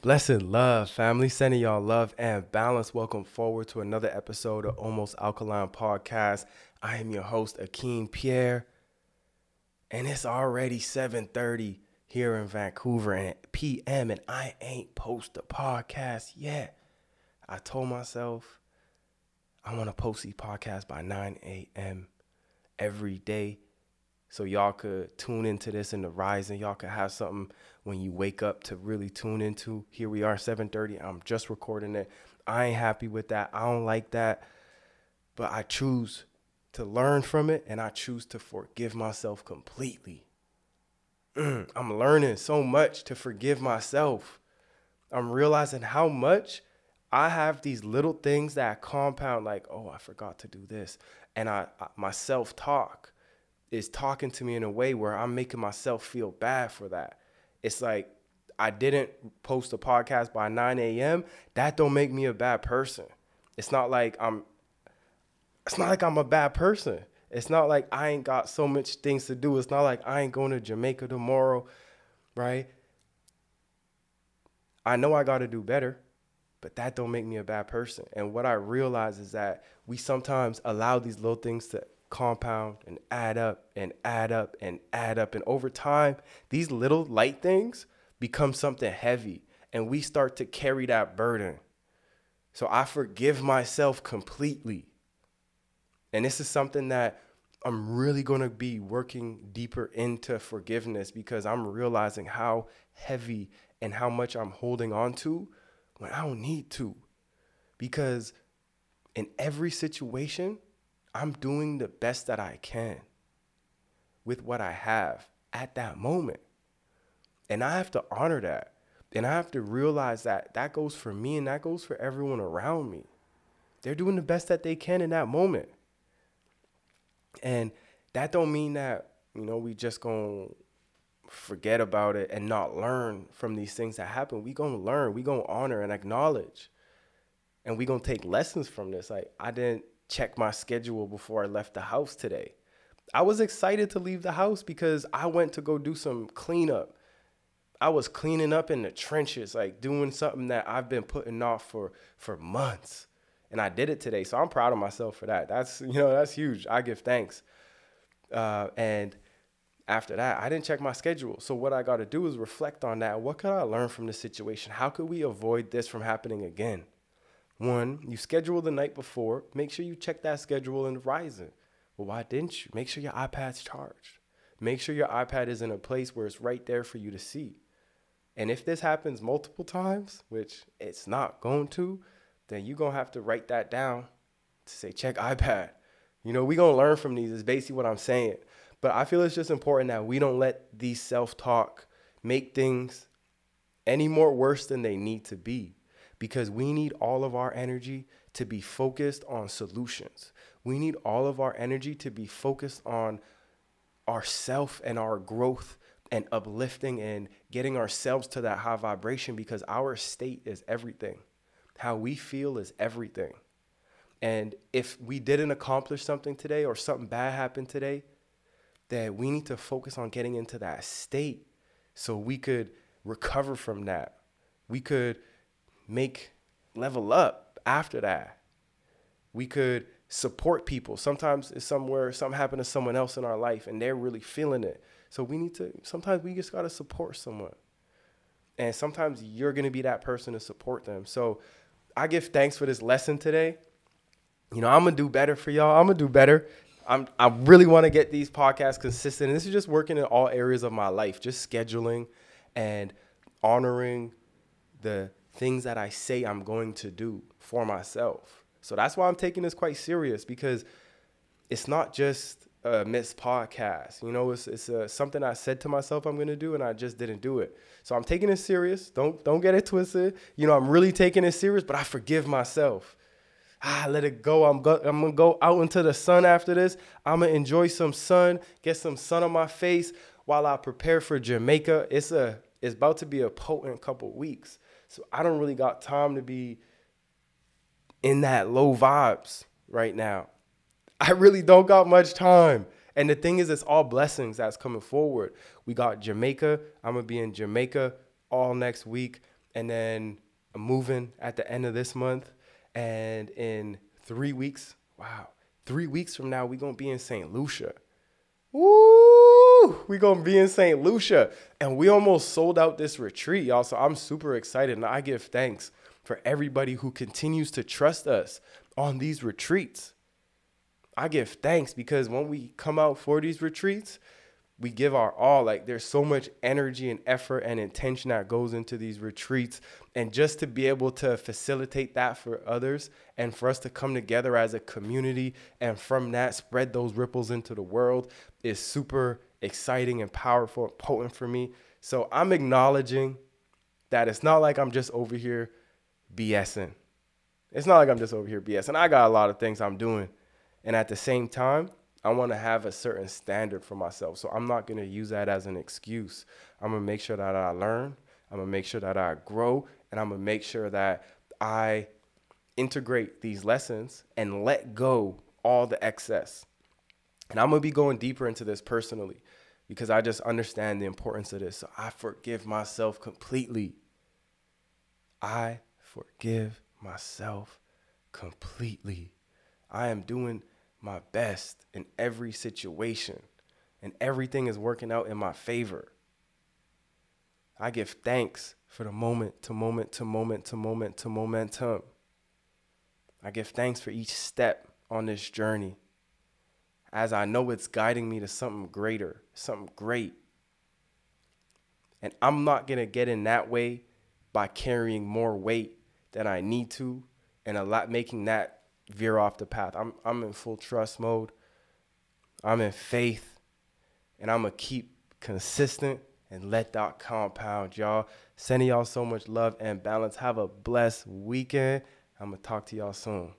Blessed love, family, sending y'all love and balance. Welcome forward to another episode of Almost Alkaline Podcast. I am your host, Akeem Pierre, and it's already 7:30 here in Vancouver and PM, and I ain't post a podcast yet. I told myself I want to post these podcasts by 9 a.m. every day so y'all could tune into this in the rising. Y'all could have something when you wake up to really tune into. Here we are, 7:30. I'm just recording it. I ain't happy with that. I don't like that. But I choose to learn from it and I choose to forgive myself completely. Mm, I'm learning so much to forgive myself. I'm realizing how much I have these little things that compound like, "Oh, I forgot to do this." And I, I my self-talk is talking to me in a way where I'm making myself feel bad for that. It's like I didn't post a podcast by 9 a.m. That don't make me a bad person. It's not like I'm it's not like I'm a bad person. It's not like I ain't got so much things to do. It's not like I ain't going to Jamaica tomorrow, right? I know I got to do better, but that don't make me a bad person. And what I realize is that we sometimes allow these little things to compound and add up and add up and add up. And over time, these little light things become something heavy and we start to carry that burden. So I forgive myself completely. And this is something that I'm really going to be working deeper into forgiveness because I'm realizing how heavy and how much I'm holding on to when I don't need to. Because in every situation, I'm doing the best that I can with what I have at that moment. And I have to honor that. And I have to realize that that goes for me and that goes for everyone around me. They're doing the best that they can in that moment. And that don't mean that, you know, we just going to forget about it and not learn from these things that happen. We going to learn, we going to honor and acknowledge. And we going to take lessons from this. Like I didn't check my schedule before I left the house today. I was excited to leave the house because I went to go do some cleanup. I was cleaning up in the trenches, like doing something that I've been putting off for for months. And I did it today. So I'm proud of myself for that. That's you know, that's huge. I give thanks. Uh, and after that, I didn't check my schedule. So what I got to do is reflect on that. What could I learn from this situation? How could we avoid this from happening again? One, you schedule the night before. Make sure you check that schedule in Rising. Well, why didn't you? Make sure your iPad's charged. Make sure your iPad is in a place where it's right there for you to see. And if this happens multiple times, which it's not going to, then you're going to have to write that down to say, check iPad. You know, we're going to learn from these, is basically what I'm saying. But I feel it's just important that we don't let these self talk make things any more worse than they need to be because we need all of our energy to be focused on solutions. We need all of our energy to be focused on ourself and our growth and uplifting and getting ourselves to that high vibration because our state is everything. How we feel is everything. And if we didn't accomplish something today or something bad happened today, that we need to focus on getting into that state so we could recover from that. We could make level up after that. We could support people. Sometimes it's somewhere something happened to someone else in our life and they're really feeling it. So we need to sometimes we just gotta support someone. And sometimes you're gonna be that person to support them. So I give thanks for this lesson today. You know, I'm gonna do better for y'all. I'm gonna do better. I'm I really want to get these podcasts consistent. And this is just working in all areas of my life, just scheduling and honoring the things that I say I'm going to do for myself. So that's why I'm taking this quite serious because it's not just a missed podcast. You know, it's it's uh, something I said to myself I'm going to do and I just didn't do it. So I'm taking it serious. Don't don't get it twisted. You know, I'm really taking it serious, but I forgive myself. Ah, let it go. I'm go, I'm gonna go out into the sun after this. I'm gonna enjoy some sun, get some sun on my face while I prepare for Jamaica. It's a it's about to be a potent couple weeks. So I don't really got time to be in that low vibes right now. I really don't got much time. And the thing is, it's all blessings that's coming forward. We got Jamaica. I'm gonna be in Jamaica all next week. and then I'm moving at the end of this month. And in three weeks, wow, three weeks from now, we're gonna be in St. Lucia. Woo! We're gonna be in St. Lucia. And we almost sold out this retreat, y'all. So I'm super excited. And I give thanks for everybody who continues to trust us on these retreats. I give thanks because when we come out for these retreats, we give our all. Like there's so much energy and effort and intention that goes into these retreats. And just to be able to facilitate that for others and for us to come together as a community and from that spread those ripples into the world is super exciting and powerful and potent for me. So I'm acknowledging that it's not like I'm just over here BSing. It's not like I'm just over here BSing. I got a lot of things I'm doing. And at the same time, I want to have a certain standard for myself. So I'm not going to use that as an excuse. I'm going to make sure that I learn. I'm going to make sure that I grow. And I'm going to make sure that I integrate these lessons and let go all the excess. And I'm to be going deeper into this personally because I just understand the importance of this. So I forgive myself completely. I forgive myself completely. I am doing my best in every situation, and everything is working out in my favor. I give thanks for the moment to moment to moment to moment to momentum. I give thanks for each step on this journey as I know it's guiding me to something greater, something great. And I'm not going to get in that way by carrying more weight than I need to and a lot making that veer off the path. I'm I'm in full trust mode. I'm in faith, and I'm gonna keep consistent and let that compound, y'all. Sending y'all so much love and balance. Have a blessed weekend. I'm gonna talk to y'all soon.